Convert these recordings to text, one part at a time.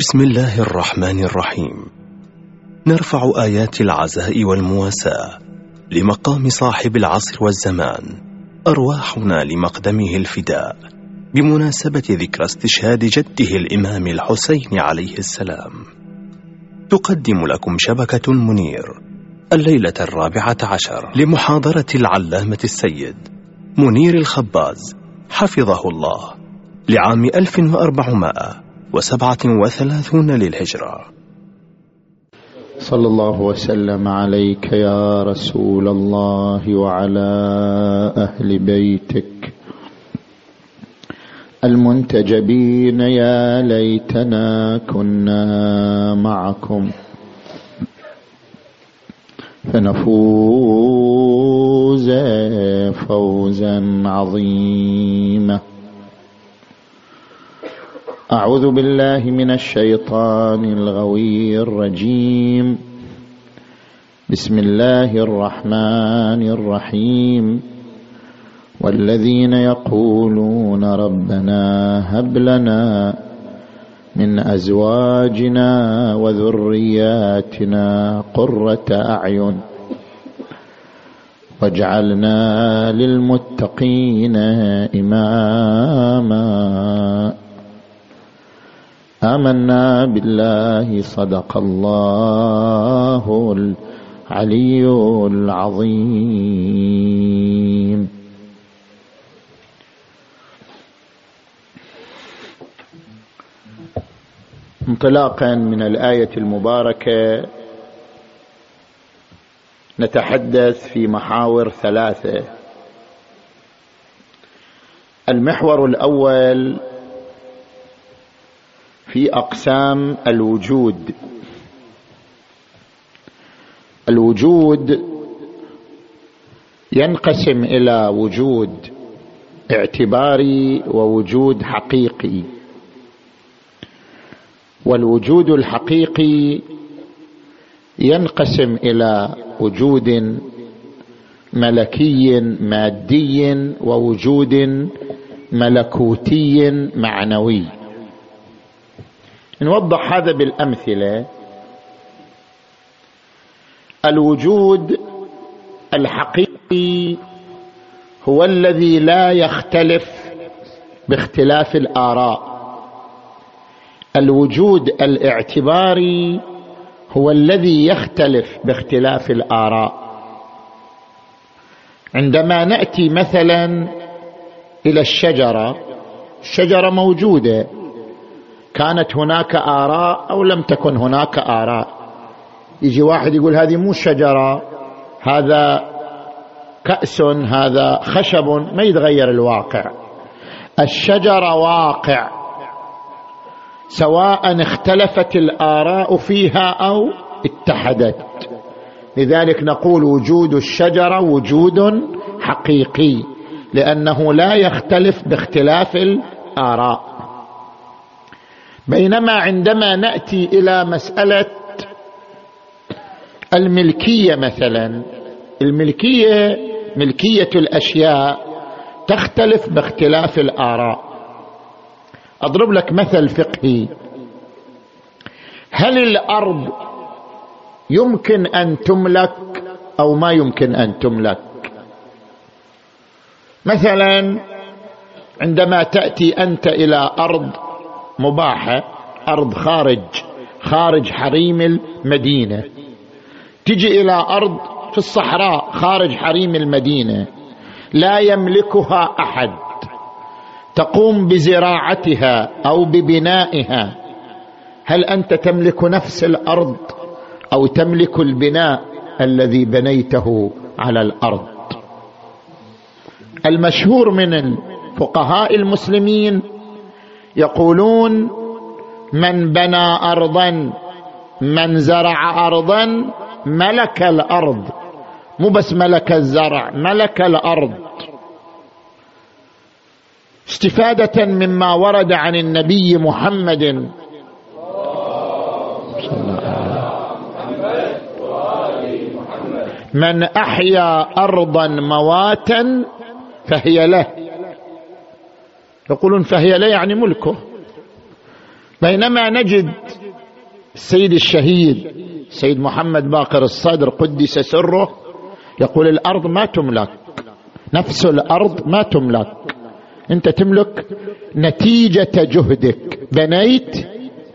بسم الله الرحمن الرحيم. نرفع آيات العزاء والمواساة لمقام صاحب العصر والزمان أرواحنا لمقدمه الفداء بمناسبة ذكرى استشهاد جده الإمام الحسين عليه السلام. تقدم لكم شبكة منير الليلة الرابعة عشر لمحاضرة العلامة السيد منير الخباز حفظه الله لعام 1437 للهجرة. صلى الله وسلم عليك يا رسول الله وعلى أهل بيتك. المنتجبين يا ليتنا كنا معكم. فنفوز فوزا عظيما. أعوذ بالله من الشيطان الغوي الرجيم. بسم الله الرحمن الرحيم. والذين يقولون ربنا هب لنا من أزواجنا وذرياتنا قرة أعين واجعلنا للمتقين إماما. آمنا بالله صدق الله العلي العظيم. انطلاقا من الآية المباركة نتحدث في محاور ثلاثة. المحور الأول في أقسام الوجود. الوجود ينقسم إلى وجود اعتباري ووجود حقيقي. والوجود الحقيقي ينقسم إلى وجود ملكي مادي ووجود ملكوتي معنوي. نوضح هذا بالأمثلة. الوجود الحقيقي هو الذي لا يختلف باختلاف الآراء. الوجود الاعتباري هو الذي يختلف باختلاف الآراء. عندما نأتي مثلا إلى الشجرة الشجرة موجودة. كانت هناك آراء أو لم تكن هناك آراء. يجي واحد يقول هذه مو شجرة هذا كأس هذا خشب ما يتغير الواقع. الشجرة واقع. سواء اختلفت الآراء فيها أو اتحدت. لذلك نقول وجود الشجرة وجود حقيقي لأنه لا يختلف باختلاف الآراء. بينما عندما نأتي إلى مسألة الملكية مثلا الملكية ملكية الأشياء تختلف باختلاف الآراء. أضرب لك مثل فقهي. هل الأرض يمكن أن تملك أو ما يمكن أن تملك؟ مثلا عندما تأتي أنت إلى أرض مباحة أرض خارج خارج حريم المدينة. تجي إلى أرض في الصحراء خارج حريم المدينة. لا يملكها أحد. تقوم بزراعتها أو ببنائها. هل أنت تملك نفس الأرض أو تملك البناء الذي بنيته على الأرض؟ المشهور من الفقهاء المسلمين يقولون من بنى ارضا من زرع ارضا ملك الأرض. مو بس ملك الزرع ملك الأرض. استفادة مما ورد عن النبي محمد. من أحيا ارضا مواتا فهي له. يقولون فهي لا يعني ملكه. بينما نجد السيد الشهيد سيد محمد باقر الصدر قدس سره يقول الأرض ما تملك نفس الأرض ما تملك. أنت تملك نتيجة جهدك. بنيت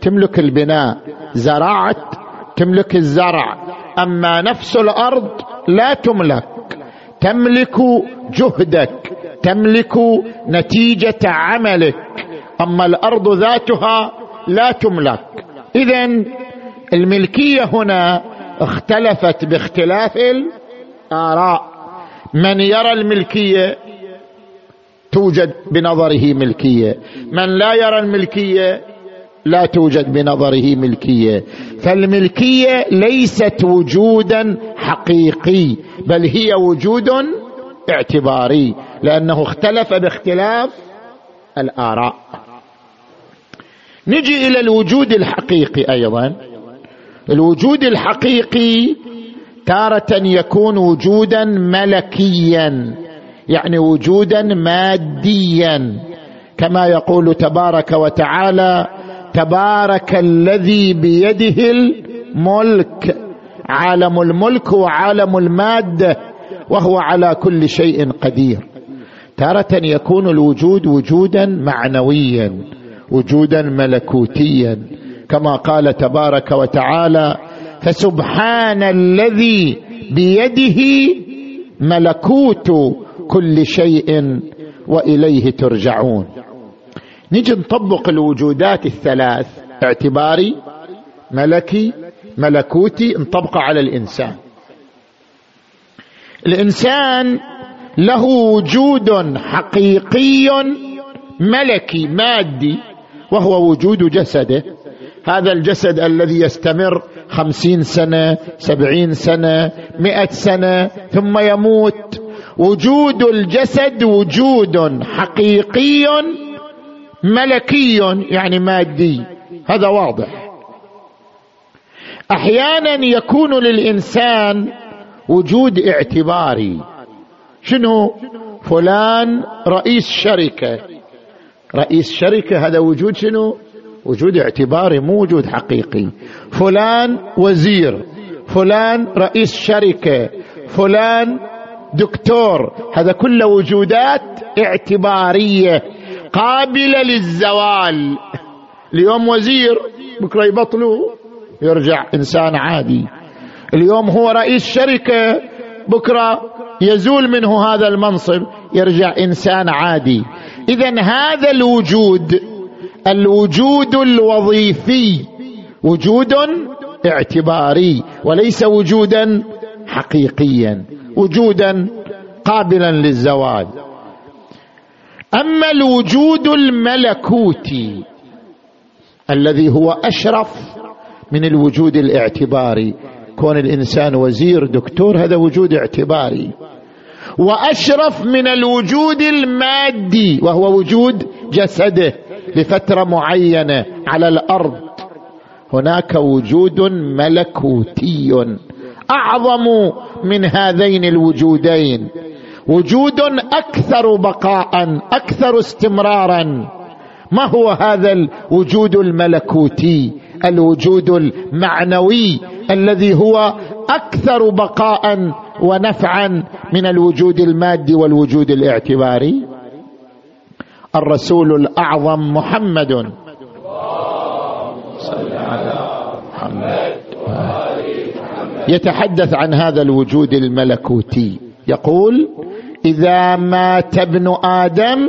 تملك البناء زرعت تملك الزرع. أما نفس الأرض لا تملك تملك جهدك. تملك نتيجة عملك. أما الأرض ذاتها لا تملك. اذا الملكية هنا اختلفت باختلاف الآراء. من يرى الملكية توجد بنظره ملكية. من لا يرى الملكية لا توجد بنظره ملكية. فالملكية ليست وجودا حقيقي بل هي وجود اعتباري. لأنه اختلف باختلاف الآراء. نجي إلى الوجود الحقيقي أيضا. الوجود الحقيقي تارة يكون وجودا ملكيا يعني وجودا ماديا. كما يقول تبارك وتعالى تبارك الذي بيده الملك. عالم الملك وعالم المادة وهو على كل شيء قدير. تارة يكون الوجود وجودا معنويا وجودا ملكوتيا. كما قال تبارك وتعالى فسبحان الذي بيده ملكوت كل شيء وإليه ترجعون. نجي نطبق الوجودات الثلاث اعتباري ملكي ملكوتي نطبقه على الإنسان. الإنسان له وجود حقيقي ملكي مادي وهو وجود جسده. هذا الجسد الذي يستمر خمسين سنة سبعين سنة مئة سنة ثم يموت. وجود الجسد وجود حقيقي ملكي يعني مادي. هذا واضح. أحيانا يكون للإنسان وجود اعتباري. شنو؟ فلان رئيس شركة. رئيس شركة هذا وجود شنو؟ وجود اعتباري مو وجود حقيقي. فلان وزير. فلان رئيس شركة. فلان دكتور. هذا كله وجودات اعتبارية قابلة للزوال. اليوم وزير بكرة يبطلوا يرجع إنسان عادي. اليوم هو رئيس شركة بكرة يزول منه هذا المنصب يرجع إنسان عادي. اذا هذا الوجود الوجود الوظيفي وجود اعتباري وليس وجودا حقيقيا وجودا قابلا للزوال. أما الوجود الملكوتي الذي هو أشرف من الوجود الاعتباري كون الإنسان وزير دكتور هذا وجود اعتباري. وأشرف من الوجود المادي وهو وجود جسده لفترة معينة على الأرض. هناك وجود ملكوتي. أعظم من هذين الوجودين. وجود أكثر بقاء أكثر استمرارا. ما هو هذا الوجود الملكوتي؟ الوجود المعنوي الذي هو أكثر بقاء ونفعا من الوجود المادي والوجود الاعتباري. الرسول الأعظم محمد. صلى على محمد يتحدث عن هذا الوجود الملكوتي. يقول إذا مات ابن آدم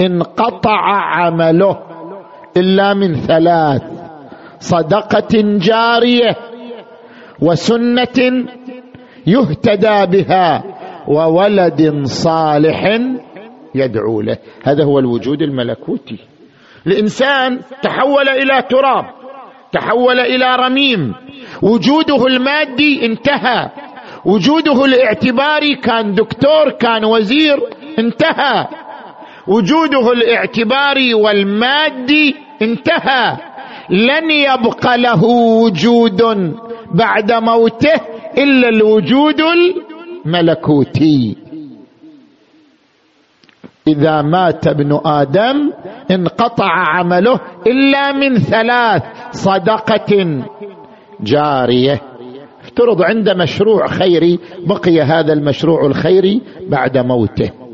انقطع عمله إلا من ثلاث صدقة جارية وسنة يهتدى بها وولد صالح يدعو له. هذا هو الوجود الملكوتي. الإنسان تحول إلى تراب تحول إلى رميم. وجوده المادي انتهى. وجوده الاعتباري كان دكتور كان وزير انتهى. وجوده الاعتباري والمادي انتهى. لن يبق له وجود بعد موته إلا الوجود الملكوتي. إذا مات ابن آدم انقطع عمله إلا من ثلاث صدقة جارية. افترض عند مشروع خيري بقي هذا المشروع الخيري بعد موته.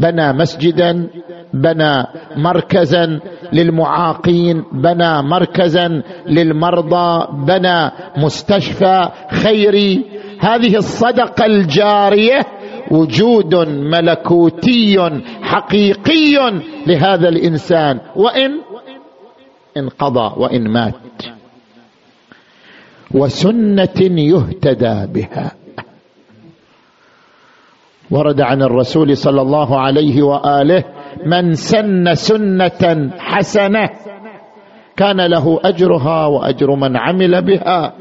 بنى مسجدا بنى مركزا للمعاقين بنى مركزا للمرضى بنى مستشفى خيري. هذه الصدقة الجارية وجود ملكوتي حقيقي لهذا الإنسان. وإن انقضى وإن مات. وسنة يهتدى بها. ورد عن الرسول صلى الله عليه وآله من سن سنة حسنة كان له أجرها وأجر من عمل بها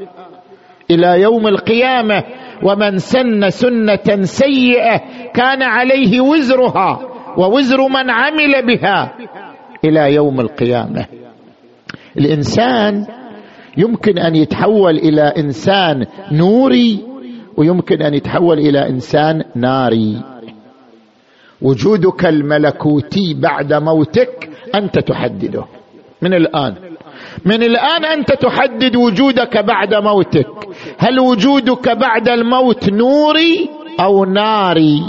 إلى يوم القيامة ومن سن سنة سيئة كان عليه وزرها ووزر من عمل بها إلى يوم القيامة. الإنسان يمكن أن يتحول إلى إنسان نوري ويمكن أن يتحول إلى إنسان ناري. وجودك الملكوتي بعد موتك أنت تحدده. من الآن. من الآن أنت تحدد وجودك بعد موتك. هل وجودك بعد الموت نوري أو ناري؟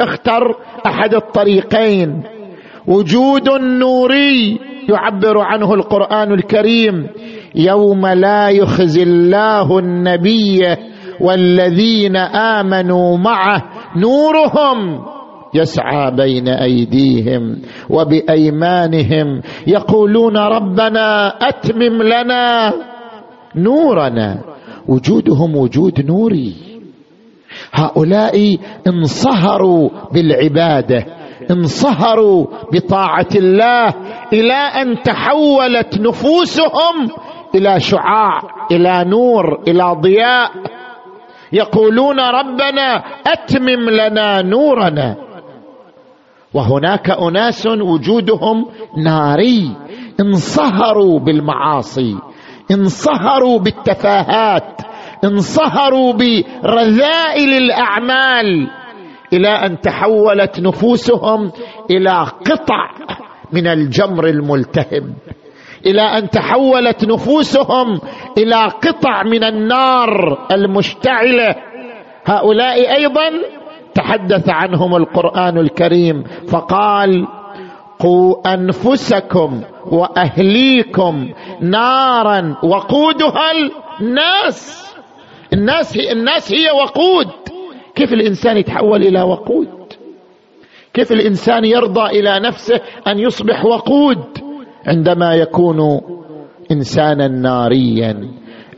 اختر أحد الطريقين. وجود نوري يعبر عنه القرآن الكريم. يوم لا يخزي الله النبي والذين آمنوا معه نورهم يسعى بين أيديهم وبأيمانهم يقولون ربنا أتمم لنا نورنا. وجودهم وجود نوري. هؤلاء انصهروا بالعبادة انصهروا بطاعة الله إلى أن تحولت نفوسهم إلى شعاع إلى نور إلى ضياء. يقولون ربنا أتمم لنا نورنا. وهناك أناس وجودهم ناري انصهروا بالمعاصي انصهروا بالتفاهات انصهروا برذائل الأعمال إلى أن تحولت نفوسهم إلى قطع من الجمر الملتهب. إلى أن تحولت نفوسهم إلى قطع من النار المشتعلة. هؤلاء أيضا تحدث عنهم القرآن الكريم فقال قوا أنفسكم وأهليكم نارا وقودها الناس. الناس هي الناس هي وقود. كيف الإنسان يتحول إلى وقود؟ كيف الإنسان يرضى إلى نفسه أن يصبح وقود؟ عندما يكون إنسانا ناريا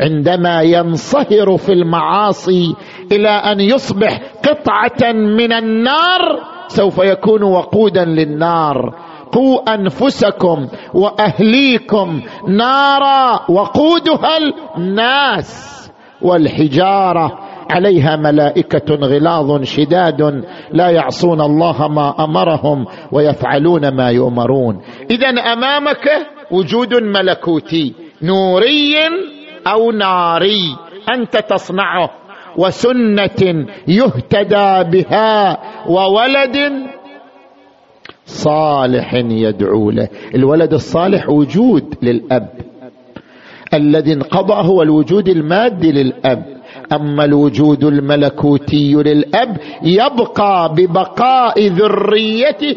عندما ينصهر في المعاصي إلى أن يصبح قطعة من النار سوف يكون وقودا للنار. قوا أنفسكم وأهليكم نارا وقودها الناس والحجارة. عليها ملائكة غلاظ شداد لا يعصون الله ما أمرهم ويفعلون ما يؤمرون. اذا أمامك وجود ملكوتي نوري أو ناري أنت تصنعه. وسنة يهتدى بها وولد صالح يدعو له. الولد الصالح وجود للأب. الذي انقضى هو الوجود المادي للأب. أما الوجود الملكوتي للأب يبقى ببقاء ذريته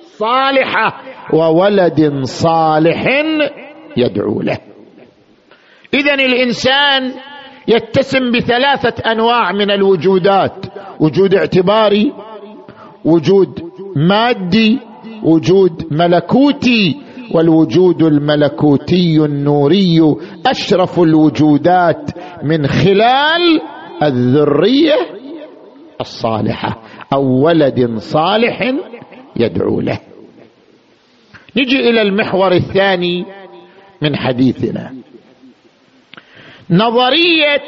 الصالحة وولد صالح يدعو له. اذا الإنسان يتسم بثلاثة أنواع من الوجودات وجود اعتباري وجود مادي وجود ملكوتي. والوجود الملكوتي النوري أشرف الوجودات من خلال الذرية الصالحة أو ولد صالح يدعو له. نجي إلى المحور الثاني من حديثنا. نظرية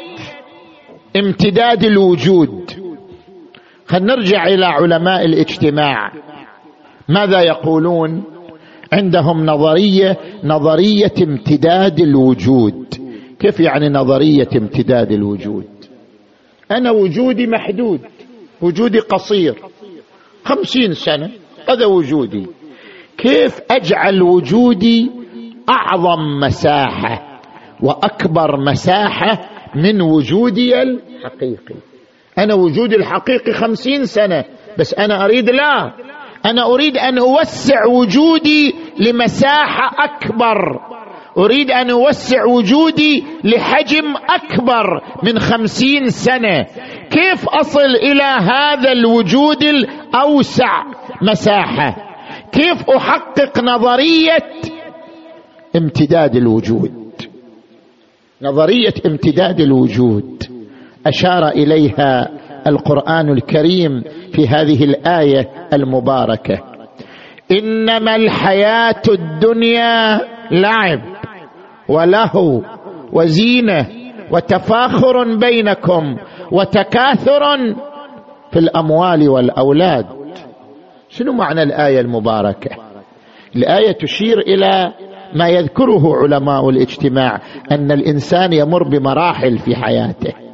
امتداد الوجود. خلينا نرجع إلى علماء الاجتماع. ماذا يقولون؟ عندهم نظرية نظرية امتداد الوجود. كيف يعني نظرية امتداد الوجود؟ أنا وجودي محدود وجودي قصير. خمسين سنة هذا وجودي. كيف أجعل وجودي أعظم مساحة وأكبر مساحة من وجودي الحقيقي؟ أنا وجودي الحقيقي خمسين سنة بس أنا أريد لا. أنا أريد أن أوسع وجودي لمساحة أكبر. أريد أن أوسع وجودي لحجم أكبر من خمسين سنة. كيف أصل إلى هذا الوجود الأوسع مساحة؟ كيف أحقق نظرية امتداد الوجود؟ نظرية امتداد الوجود أشار إليها القرآن الكريم في هذه الآية المباركة. إنما الحياة الدنيا لعب ولهو وزينة وتفاخر بينكم وتكاثر في الأموال والأولاد. شنو معنى الآية المباركة؟ الآية تشير إلى ما يذكره علماء الاجتماع أن الإنسان يمر بمراحل في حياته.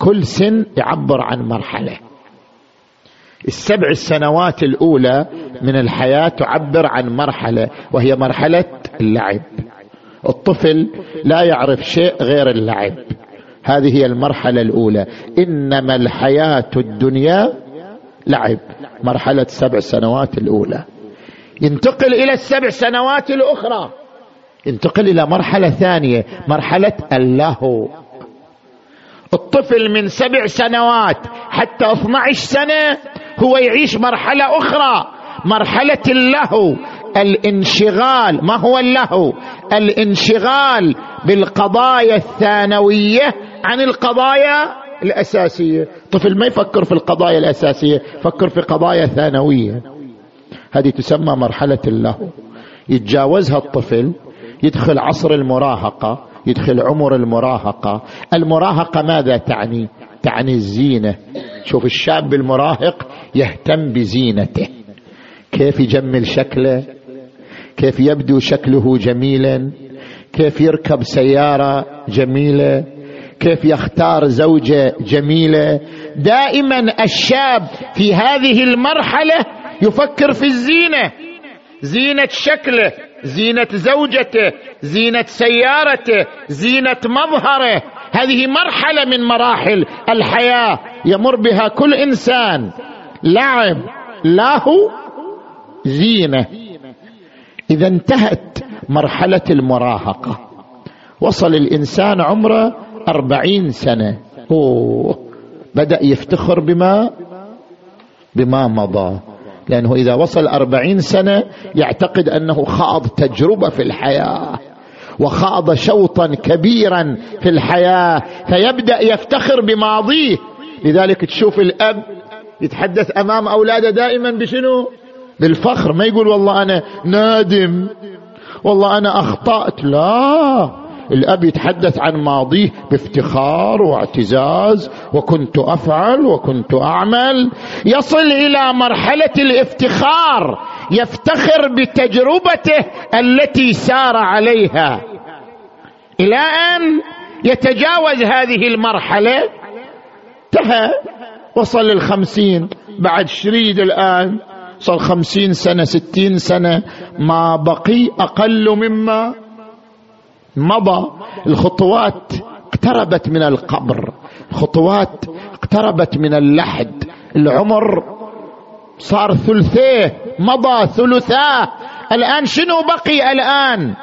كل سن يعبر عن مرحلة. السبع السنوات الأولى من الحياة تعبر عن مرحلة وهي مرحلة اللعب. الطفل لا يعرف شيء غير اللعب. هذه هي المرحلة الأولى. إنما الحياة الدنيا لعب. مرحلة السبع سنوات الأولى. ينتقل إلى السبع سنوات الأخرى. ينتقل إلى مرحلة ثانية مرحلة اللهو. الطفل من سبع سنوات حتى 12 سنة هو يعيش مرحلة أخرى. مرحلة اللهو الانشغال. ما هو اللهو؟ الانشغال بالقضايا الثانوية عن القضايا الأساسية. طفل ما يفكر في القضايا الأساسية فكر في قضايا ثانوية. هذه تسمى مرحلة اللهو. يتجاوزها الطفل يدخل عصر المراهقة يدخل عمر المراهقة. المراهقة ماذا تعني؟ تعني الزينة. شوف الشاب المراهق يهتم بزينته. كيف يجمل شكله؟ كيف يبدو شكله جميلا؟ كيف يركب سيارة جميلة؟ كيف يختار زوجة جميلة؟ دائما الشاب في هذه المرحلة يفكر في الزينة. زينة شكله زينة زوجته زينة سيارته زينة مظهره. هذه مرحلة من مراحل الحياة يمر بها كل إنسان. لعب له زينة. إذا انتهت مرحلة المراهقة. وصل الإنسان عمره أربعين سنة. أوه. بدأ يفتخر بما؟ بما مضى. لأنه إذا وصل أربعين سنة يعتقد أنه خاض تجربة في الحياة وخاض شوطا كبيرا في الحياة فيبدأ يفتخر بماضيه. لذلك تشوف الأب يتحدث أمام أولاده دائما بشنو؟ بالفخر. ما يقول والله أنا نادم والله أنا أخطأت. لا. الأب يتحدث عن ماضيه بافتخار واعتزاز وكنت أفعل وكنت أعمل يصل إلى مرحلة الافتخار يفتخر بتجربته التي سار عليها. إلى أن يتجاوز هذه المرحلة انتهى وصل للخمسين بعد شريد الآن صار خمسين سنة ستين سنة ما بقي أقل مما مضى. الخطوات اقتربت من القبر. خطوات اقتربت من اللحد. العمر صار ثلثيه مضى ثلثاه الآن شنو بقي؟ الآن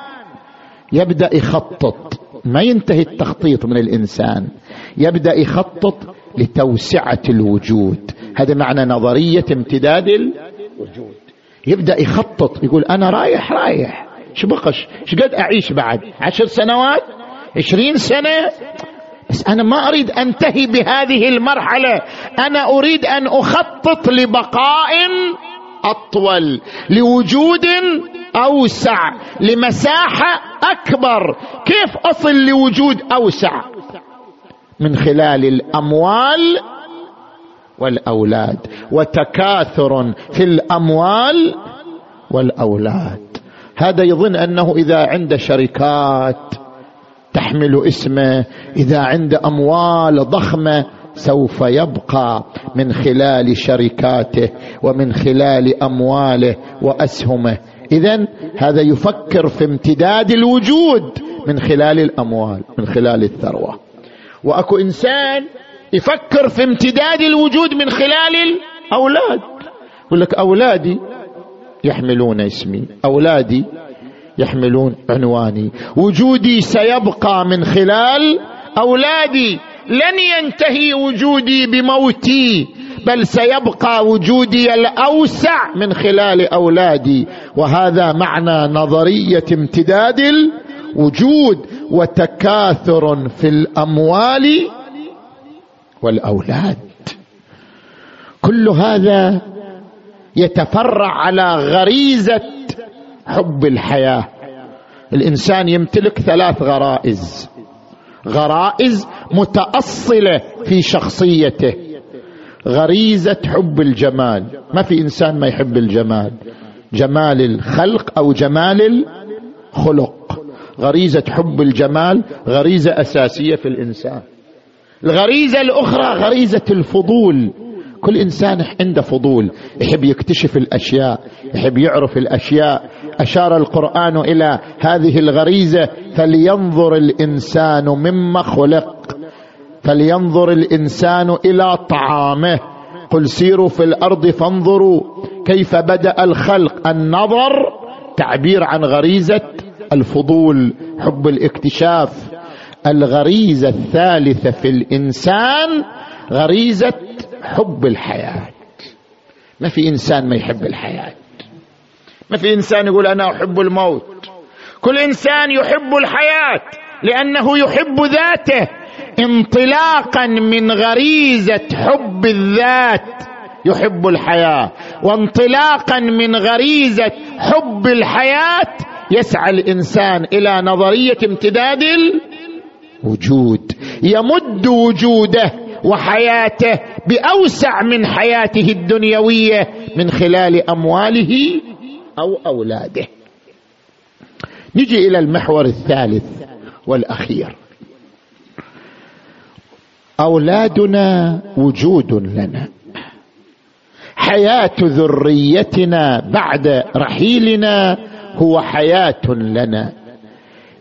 يبدأ يخطط. ما ينتهي التخطيط من الإنسان. يبدأ يخطط لتوسعة الوجود. هذا معنى نظرية امتداد وجود يبدأ يخطط يقول أنا رايح رايح. شو بقش؟ شو قد أعيش بعد؟ عشر سنوات؟ عشرين سنة؟ بس أنا ما أريد أنتهي بهذه المرحلة. أنا أريد أن أخطط لبقاء أطول لوجود أوسع لمساحه أكبر. كيف أصل لوجود أوسع؟ من خلال الأموال والأولاد وتكاثر في الأموال والأولاد. هذا يظن أنه إذا عنده شركات تحمل اسمه إذا عنده أموال ضخمة سوف يبقى من خلال شركاته ومن خلال أمواله وأسهمه. اذا هذا يفكر في امتداد الوجود من خلال الأموال من خلال الثروة. وأكو إنسان يفكر في امتداد الوجود من خلال الأولاد. يقول لك أولادي يحملون اسمي. أولادي يحملون عنواني. وجودي سيبقى من خلال أولادي. لن ينتهي وجودي بموتي بل سيبقى وجودي الأوسع من خلال أولادي. وهذا معنى نظرية امتداد الوجود وتكاثر في الأموال والأولاد. كل هذا يتفرع على غريزة حب الحياة. الإنسان يمتلك ثلاث غرائز. غرائز متأصلة في شخصيته. غريزة حب الجمال. ما في إنسان ما يحب الجمال. جمال الخلق أو جمال الخلق. غريزة حب الجمال غريزة أساسية في الإنسان. الغريزة الأخرى غريزة الفضول. كل إنسان عنده فضول يحب يكتشف الأشياء يحب يعرف الأشياء. أشار القرآن إلى هذه الغريزة فلينظر الإنسان مما خلق فلينظر الإنسان إلى طعامه. قل سيروا في الأرض فانظروا كيف بدأ الخلق. النظر تعبير عن غريزة الفضول حب الاكتشاف. الغريزة الثالثة في الإنسان غريزة حب الحياة. ما في إنسان ما يحب الحياة. ما في إنسان يقول أنا أحب الموت. كل إنسان يحب الحياة لأنه يحب ذاته انطلاقا من غريزة حب الذات يحب الحياة. وانطلاقا من غريزة حب الحياة يسعى الإنسان إلى نظرية امتداد الوجود. يمد وجوده وحياته بأوسع من حياته الدنيوية من خلال أمواله أو أولاده. نجي إلى المحور الثالث والأخير. أولادنا وجود لنا. حياة ذريتنا بعد رحيلنا هو حياة لنا.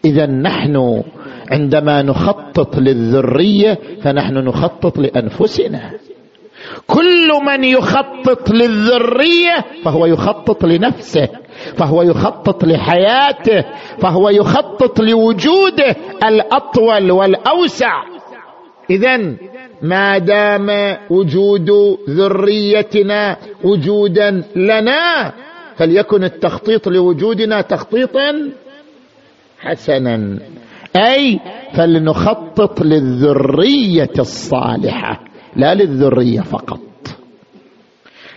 إذا نحن عندما نخطط للذرية فنحن نخطط لأنفسنا. كل من يخطط للذرية فهو يخطط لنفسه فهو يخطط لحياته فهو يخطط لوجوده الأطول والأوسع. اذا ما دام وجود ذريتنا وجودا لنا فليكن التخطيط لوجودنا تخطيطا حسنا. أي فلنخطط للذرية الصالحة. لا للذرية فقط.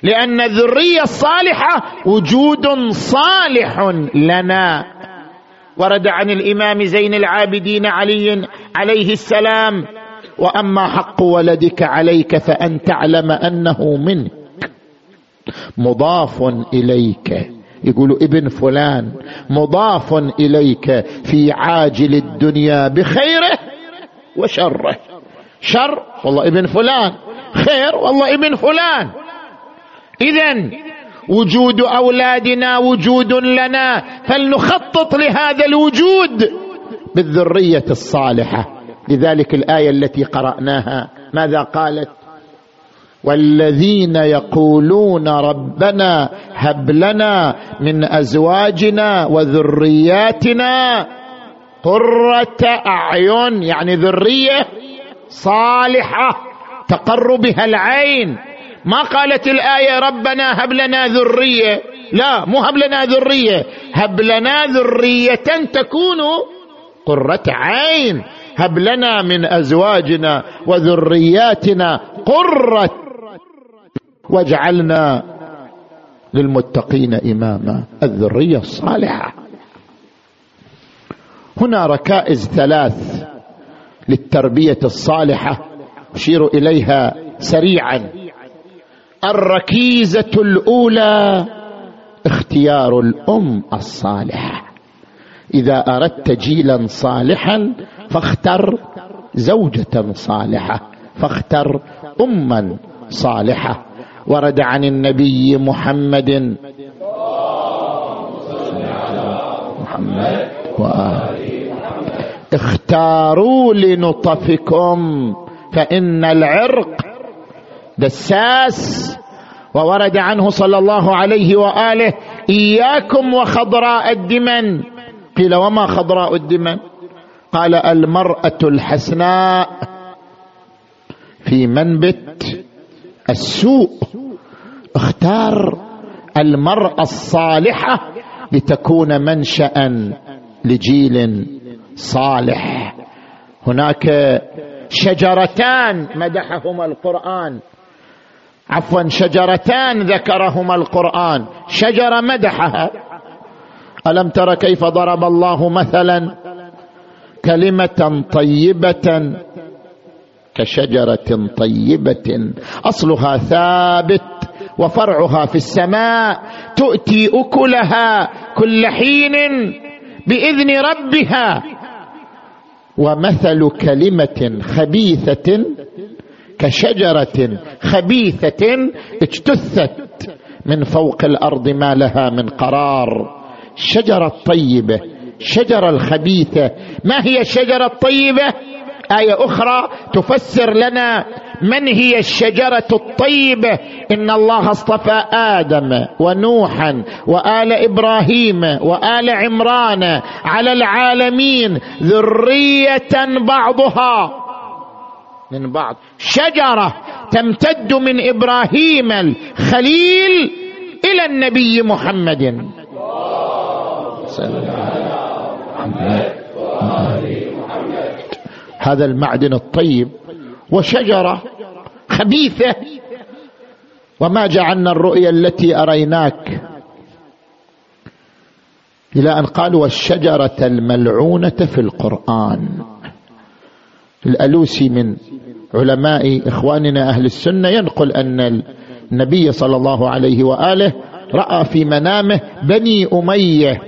لأن الذرية الصالحة وجود صالح لنا. ورد عن الإمام زين العابدين علي عليه السلام وأما حق ولدك عليك فأن تعلم أنه منك. مضاف إليك. يقول ابن فلان مضاف إليك في عاجل الدنيا بخيره وشره. شر والله ابن فلان. خير والله ابن فلان. اذا وجود أولادنا وجود لنا فلنخطط لهذا الوجود بالذرية الصالحة. لذلك الآية التي قرأناها. ماذا قالت؟ والذين يقولون ربنا هب لنا من أزواجنا وذرياتنا قرة أعين يعني ذرية صالحة تقر بها العين. ما قالت الآية ربنا هب لنا ذرية. لا مو هب لنا ذرية. هب لنا ذرية تكون قرة عين. هب لنا من أزواجنا وذرياتنا قرة. واجعلنا للمتقين إماما. الذرية الصالحة. هنا ركائز ثلاث. للتربية الصالحة أشير إليها سريعا. الركيزة الأولى اختيار الأم الصالحة. إذا أردت جيلا صالحا فاختر زوجة صالحة فاختر اما صالحة. ورد عن النبي محمد محمد وآله اختاروا لنطفكم فإن العرق دساس وورد عنه صلى الله عليه وآله إياكم وخضراء الدمن. قيل وما خضراء الدمن؟ قال المرأة الحسناء في منبت السوء. اختار المرأة الصالحة لتكون منشا لجيل صالح. هناك شجرتان مدحهما القرآن. عفوا شجرتان ذكرهما القرآن. شجرة مدحها. ألم تر كيف ضرب الله مثلا؟ كلمة طيبة. كشجرة طيبة. أصلها ثابت وفرعها في السماء. تؤتي أكلها كل حين بإذن ربها. ومثل كلمة خبيثة كشجرة خبيثة اجتثت من فوق الأرض ما لها من قرار. الشجره الطيبه الشجره الخبيثة. ما هي الشجرة الطيبة؟ آية أخرى تفسر لنا من هي الشجرة الطيبه إن الله اصطفى آدم ونوحا وآل إبراهيم وآل عمران على العالمين ذرية بعضها. من بعض. شجرة تمتد من إبراهيم الخليل إلى النبي محمد. هذا المعدن الطيب. وشجرة خبيثة. وما جعلنا الرؤيا التي أريناك إلى أن قالوا والشجرة الملعونة في القرآن. الألوسي من علماء إخواننا أهل السنة ينقل أن النبي صلى الله عليه وآله رأى في منامه بني أمية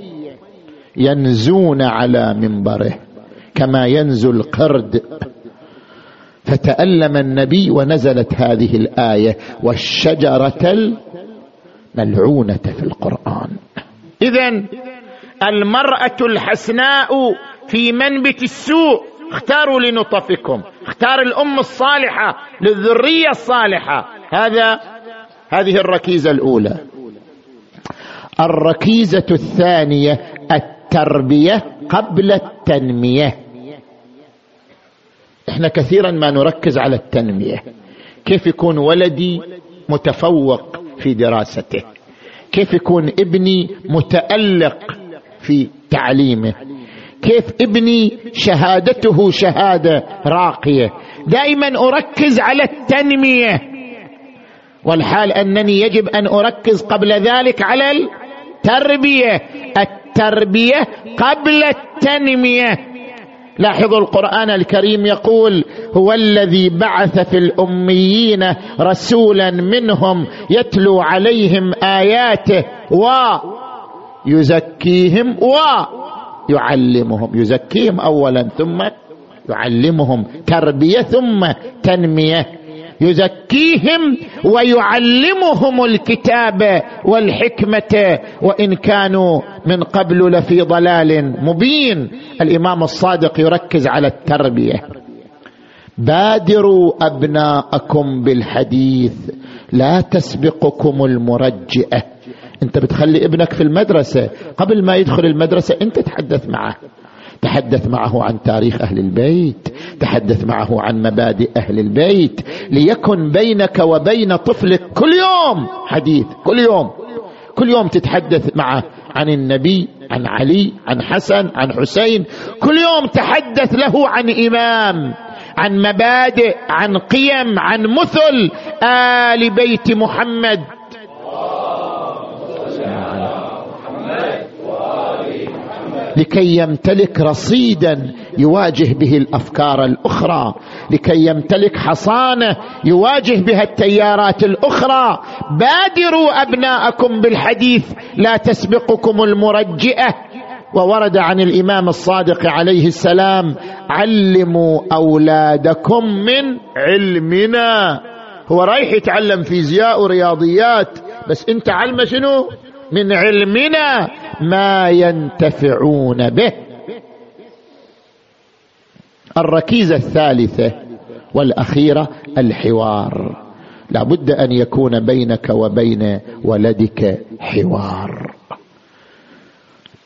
ينزون على منبره كما ينزو القرد. فتألم النبي ونزلت هذه الآية والشجرة الملعونة في القرآن. اذا المرأة الحسناء في منبت السوء اختاروا لنطفكم. اختار الأم الصالحة للذرية الصالحة. هذا هذه الركيزة الأولى. الركيزة الثانية التربية قبل التنمية. إحنا كثيرا ما نركز على التنمية. كيف يكون ولدي متفوق في دراسته؟ كيف يكون ابني متألق في تعليمه؟ كيف ابني شهادته شهادة راقية؟ دائما أركز على التنمية. والحال أنني يجب أن أركز قبل ذلك على التربية. التربية قبل التنمية. لاحظوا القرآن الكريم يقول هو الذي بعث في الأميين رسولا منهم يتلو عليهم آياته ويزكيهم ويعلمهم يزكيهم اولا ثم يعلمهم تربية ثم تنمية. يزكيهم ويعلمهم الكتاب والحكمة وإن كانوا من قبل لفي ضلال مبين. الإمام الصادق يركز على التربية. بادروا أبناءكم بالحديث لا تسبقكم المرجئة. أنت بتخلي ابنك في المدرسة قبل ما يدخل المدرسة أنت تحدث معه. تحدث معه عن تاريخ أهل البيت تحدث معه عن مبادئ أهل البيت ليكن بينك وبين طفلك كل يوم حديث كل يوم كل يوم تتحدث معه عن النبي عن علي عن حسن عن حسين كل يوم تحدث له عن إمام عن مبادئ عن قيم عن مثل آل بيت محمد. لكي يمتلك رصيدا يواجه به الأفكار الأخرى لكي يمتلك حصانة يواجه بها التيارات الأخرى. بادروا أبناءكم بالحديث لا تسبقكم المرجئة. وورد عن الإمام الصادق عليه السلام علموا أولادكم من علمنا. هو رايح يتعلم فيزياء ورياضيات بس انت علم شنو؟ من علمنا. ما ينتفعون به. الركيزة الثالثة والأخيرة الحوار. لا بد أن يكون بينك وبين ولدك حوار.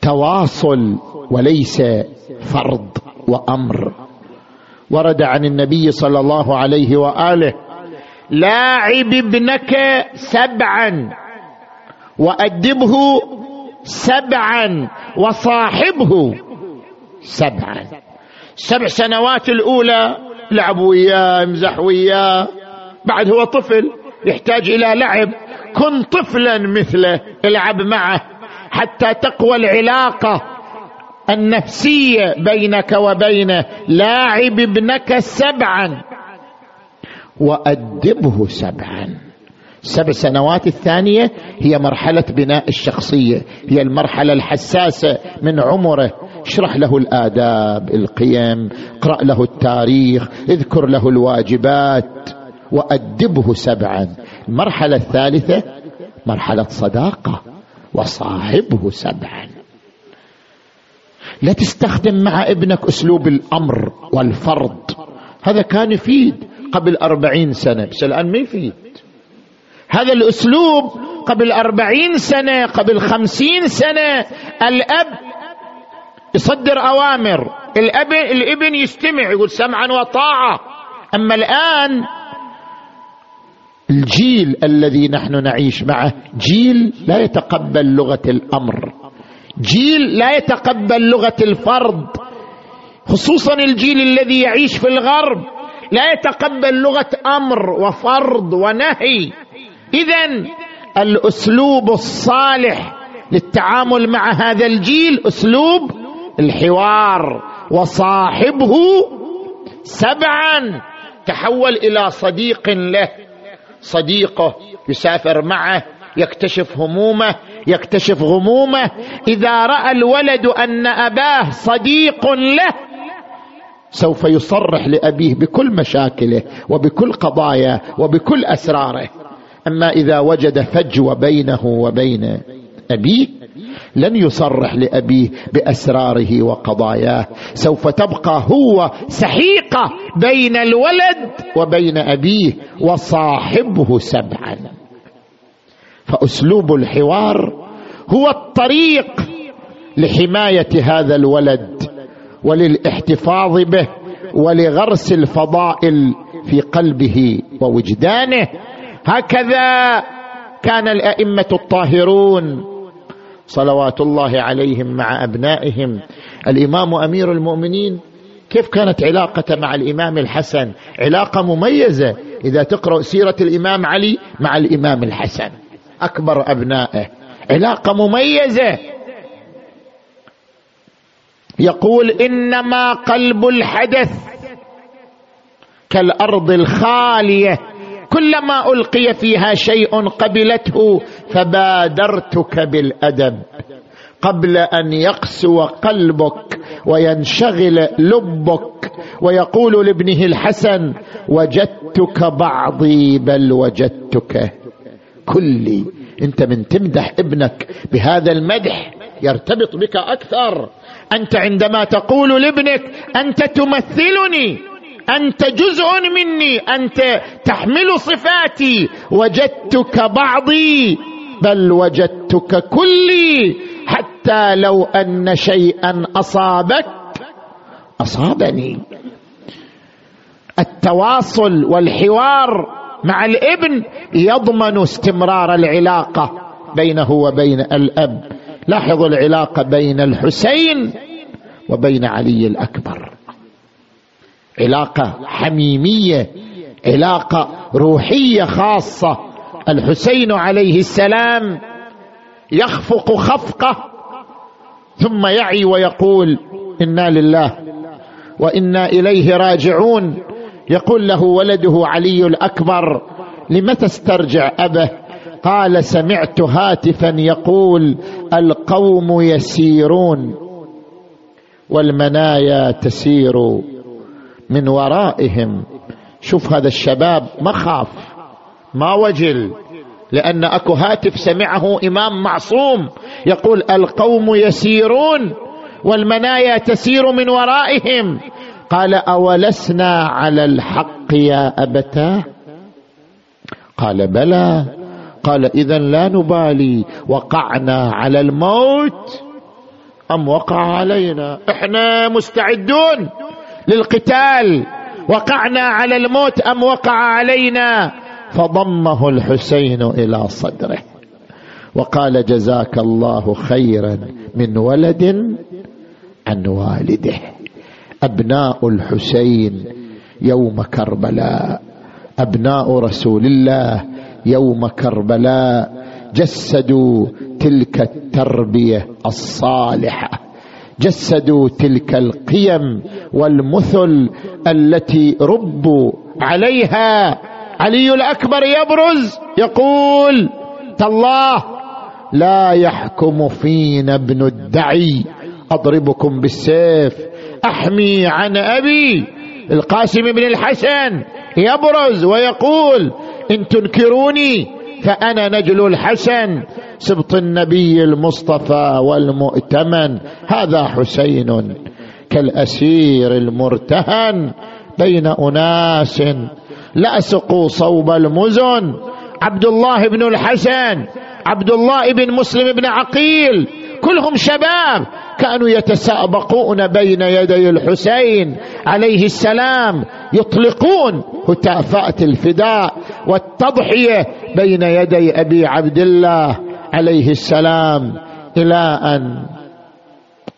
تواصل وليس فرض وأمر. ورد عن النبي صلى الله عليه وآله لاعب ابنك سبعا وأدبه سبعا وصاحبه سبعا. سبع سنوات الأولى لعب وياه امزح وياه. بعد هو طفل يحتاج إلى لعب. كن طفلا مثله العب معه حتى تقوى العلاقة النفسية بينك وبينه لاعب ابنك سبعا. وأدبه سبعا. السبع سنوات الثانية هي مرحلة بناء الشخصية. هي المرحلة الحساسة من عمره. اشرح له الآداب القيم اقرأ له التاريخ اذكر له الواجبات وأدبه سبعا. المرحلة الثالثة مرحلة صداقة وصاحبه سبعا. لا تستخدم مع ابنك أسلوب الأمر والفرض. هذا كان يفيد قبل أربعين سنة بس الآن ما يفيد. هذا الأسلوب قبل أربعين سنة قبل خمسين سنة. الأب يصدر أوامر. الأب الابن يستمع يقول سمعا وطاعة. أما الآن الجيل الذي نحن نعيش معه جيل لا يتقبل لغة الأمر. جيل لا يتقبل لغة الفرض خصوصا الجيل الذي يعيش في الغرب لا يتقبل لغة أمر وفرض ونهي. اذا الأسلوب الصالح للتعامل مع هذا الجيل أسلوب الحوار وصاحبه سبعا تحول إلى صديق له صديقه يسافر معه يكتشف همومه يكتشف غمومه. إذا رأى الولد أن أباه صديق له سوف يصرح لأبيه بكل مشاكله وبكل قضاياه وبكل أسراره. أما إذا وجد فجوه بينه وبين أبيه لن يصرح لأبيه بأسراره وقضاياه. سوف تبقى هو سحيقه بين الولد وبين أبيه وصاحبه سبعا. فأسلوب الحوار هو الطريق لحماية هذا الولد وللاحتفاظ به ولغرس الفضائل في قلبه ووجدانه. هكذا كان الأئمة الطاهرون صلوات الله عليهم مع أبنائهم. الإمام أمير المؤمنين كيف كانت علاقته مع الإمام الحسن؟ علاقة مميزة. إذا تقرأ سيرة الإمام علي مع الإمام الحسن أكبر أبنائه. علاقة مميزة. يقول إنما قلب الحدث كالأرض الخالية. كلما ألقي فيها شيء قبلته فبادرتك بالأدب. قبل أن يقسو قلبك وينشغل لبك ويقول لابنه الحسن وجدتك بعضي بل وجدتك كلي. أنت من تمدح ابنك بهذا المدح يرتبط بك أكثر. أنت عندما تقول لابنك أنت تمثلني. أنت جزء مني أنت تحمل صفاتي. وجدتك بعضي بل وجدتك كلي. حتى لو أن شيئا أصابك أصابني. التواصل والحوار مع الإبن يضمن استمرار العلاقة بينه وبين الأب. لاحظوا العلاقة بين الحسين وبين علي الأكبر. علاقة حميمية علاقة روحية خاصة. الحسين عليه السلام يخفق خفقه ثم يعي ويقول إنا لله وإنا إليه راجعون. يقول له ولده علي الأكبر لم تسترجع أبه؟ قال سمعت هاتفا يقول القوم يسيرون والمنايا تسير. من ورائهم. شوف هذا الشباب ما خاف ما وجل لأن أكو هاتف سمعه إمام معصوم يقول القوم يسيرون والمنايا تسير من ورائهم. قال أولسنا على الحق يا أبتاه؟ قال بلى. قال اذا لا نبالي وقعنا على الموت أم وقع علينا؟ إحنا مستعدون. للقتال. وقعنا على الموت أم وقع علينا؟ فضمه الحسين إلى صدره. وقال جزاك الله خيرا من ولد عن والده. أبناء الحسين يوم كربلاء. أبناء رسول الله يوم كربلاء. جسدوا تلك التربية الصالحة. جسدوا تلك القيم والمثل التي ربوا عليها. علي الأكبر يبرز يقول تالله لا يحكم فينا ابن الدعي أضربكم بالسيف أحمي عن أبي. القاسم بن الحسن يبرز ويقول إن تنكروني فأنا نجل الحسن. سبط النبي المصطفى والمؤتمن. هذا حسين كالأسير المرتهن بين أناس. لاسقوا صوب المزن. عبد الله بن الحسن عبد الله بن مسلم بن عقيل كلهم شباب كانوا يتسابقون بين يدي الحسين عليه السلام يطلقون هتافات الفداء والتضحية بين يدي أبي عبد الله عليه السلام إلى أن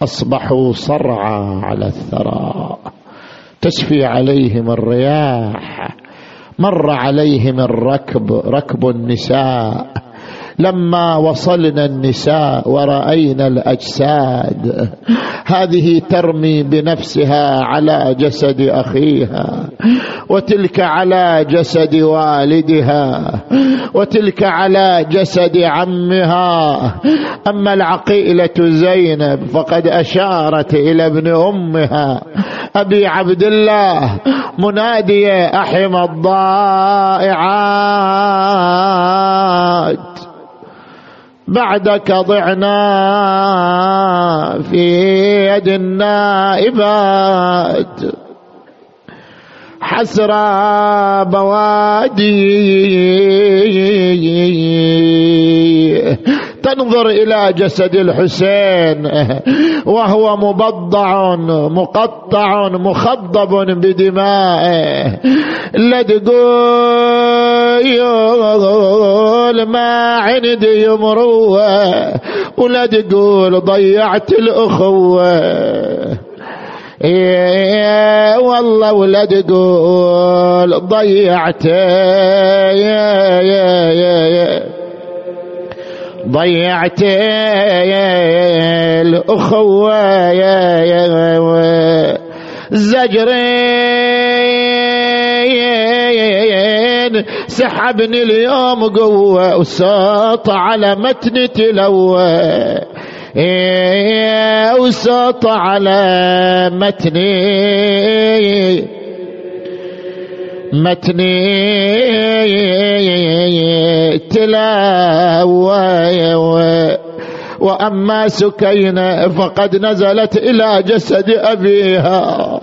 أصبحوا صرعى على الثرى. تشفي عليهم الرياح مر عليهم الركب ركب النساء. لما وصلنا النساء ورأينا الأجساد هذه ترمي بنفسها على جسد أخيها وتلك على جسد والدها وتلك على جسد عمها. أما العقيلة زينب فقد أشارت إلى ابن أمها أبي عبد الله منادية أحم الضائعات. بعدك ضعنا في يد النائبات. حسرى بوادي. تنظر إلى جسد الحسين. وهو مبضع مقطع مخضب بدمائه لا تقول ما عندي يمروه. ولا تقول ضيعت الأخوة. إيه والله ولا تقول ضيعت. يا يا يا يا ضيعت الأخوة زجرين. سحبني اليوم قوة وساط على متن تلوى وساط على متني. متني تلاوى وأما سكينه فقد نزلت إلى جسد أبيها.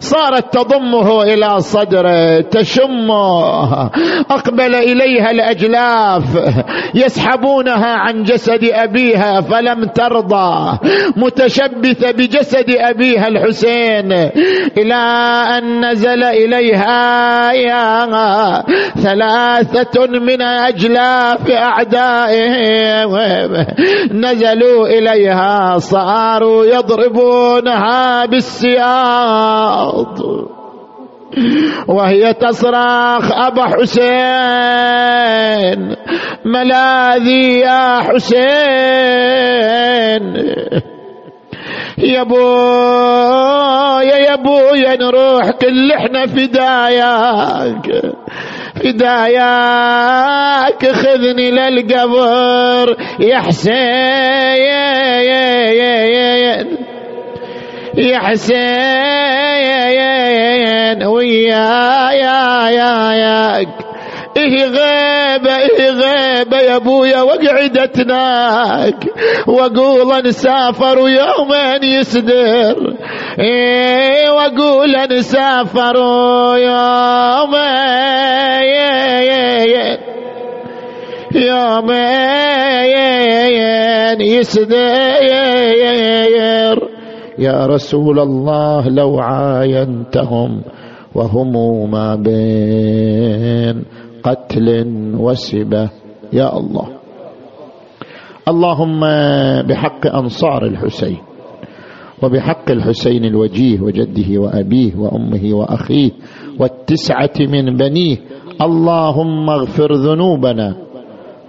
صارت تضمه إلى صدره تشمه. أقبل إليها الأجلاف. يسحبونها عن جسد أبيها فلم ترضى. متشبثة بجسد أبيها الحسين. إلى أن نزل إليها يا ثلاثة من أجلاف اعدائهم نزلوا إليها صاروا يضربونها بالسياط. وهي تصرخ أبا حسين ملاذي يا حسين. يا بويا يا بويا نروح كل إحنا فداياك. فداياك خذني للقبر. يا حسين يا حسين ويا يا يا يا إيه غيبة إيه غيبة يا أبويا وقعدتناك. وأقول نسافر ويومين يسدر. إيه وأقول نسافر يومين يومين يسدر يا رسول الله لو عاينتهم وهم ما بين. قتل وسبة. يا الله. اللهم بحق أنصار الحسين وبحق الحسين الوجيه وجده وأبيه وأمه وأخيه والتسعة من بنيه. اللهم اغفر ذنوبنا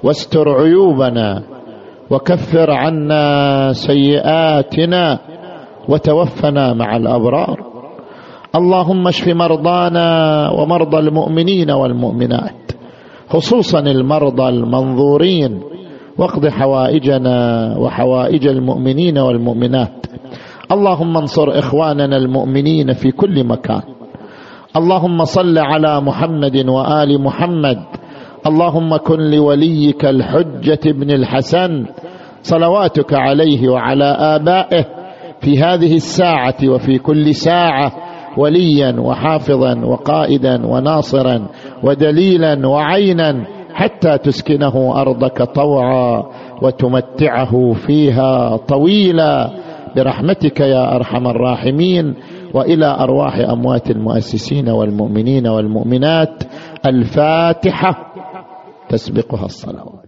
واستر عيوبنا وكفر عنا سيئاتنا وتوفنا مع الأبرار. اللهم اشف مرضانا ومرضى المؤمنين والمؤمنات. خصوصا المرضى المنظورين. واقض حوائجنا وحوائج المؤمنين والمؤمنات. اللهم انصر إخواننا المؤمنين في كل مكان. اللهم صل على محمد وآل محمد. اللهم كن لوليك الحجة بن الحسن. صلواتك عليه وعلى آبائه في هذه الساعة وفي كل ساعة. وليا وحافظا وقائدا وناصرا ودليلا وعينا حتى تسكنه أرضك طوعا وتمتعه فيها طويلا برحمتك يا أرحم الراحمين وإلى أرواح أموات المؤسسين والمؤمنين والمؤمنات الفاتحة تسبقها الصلوات.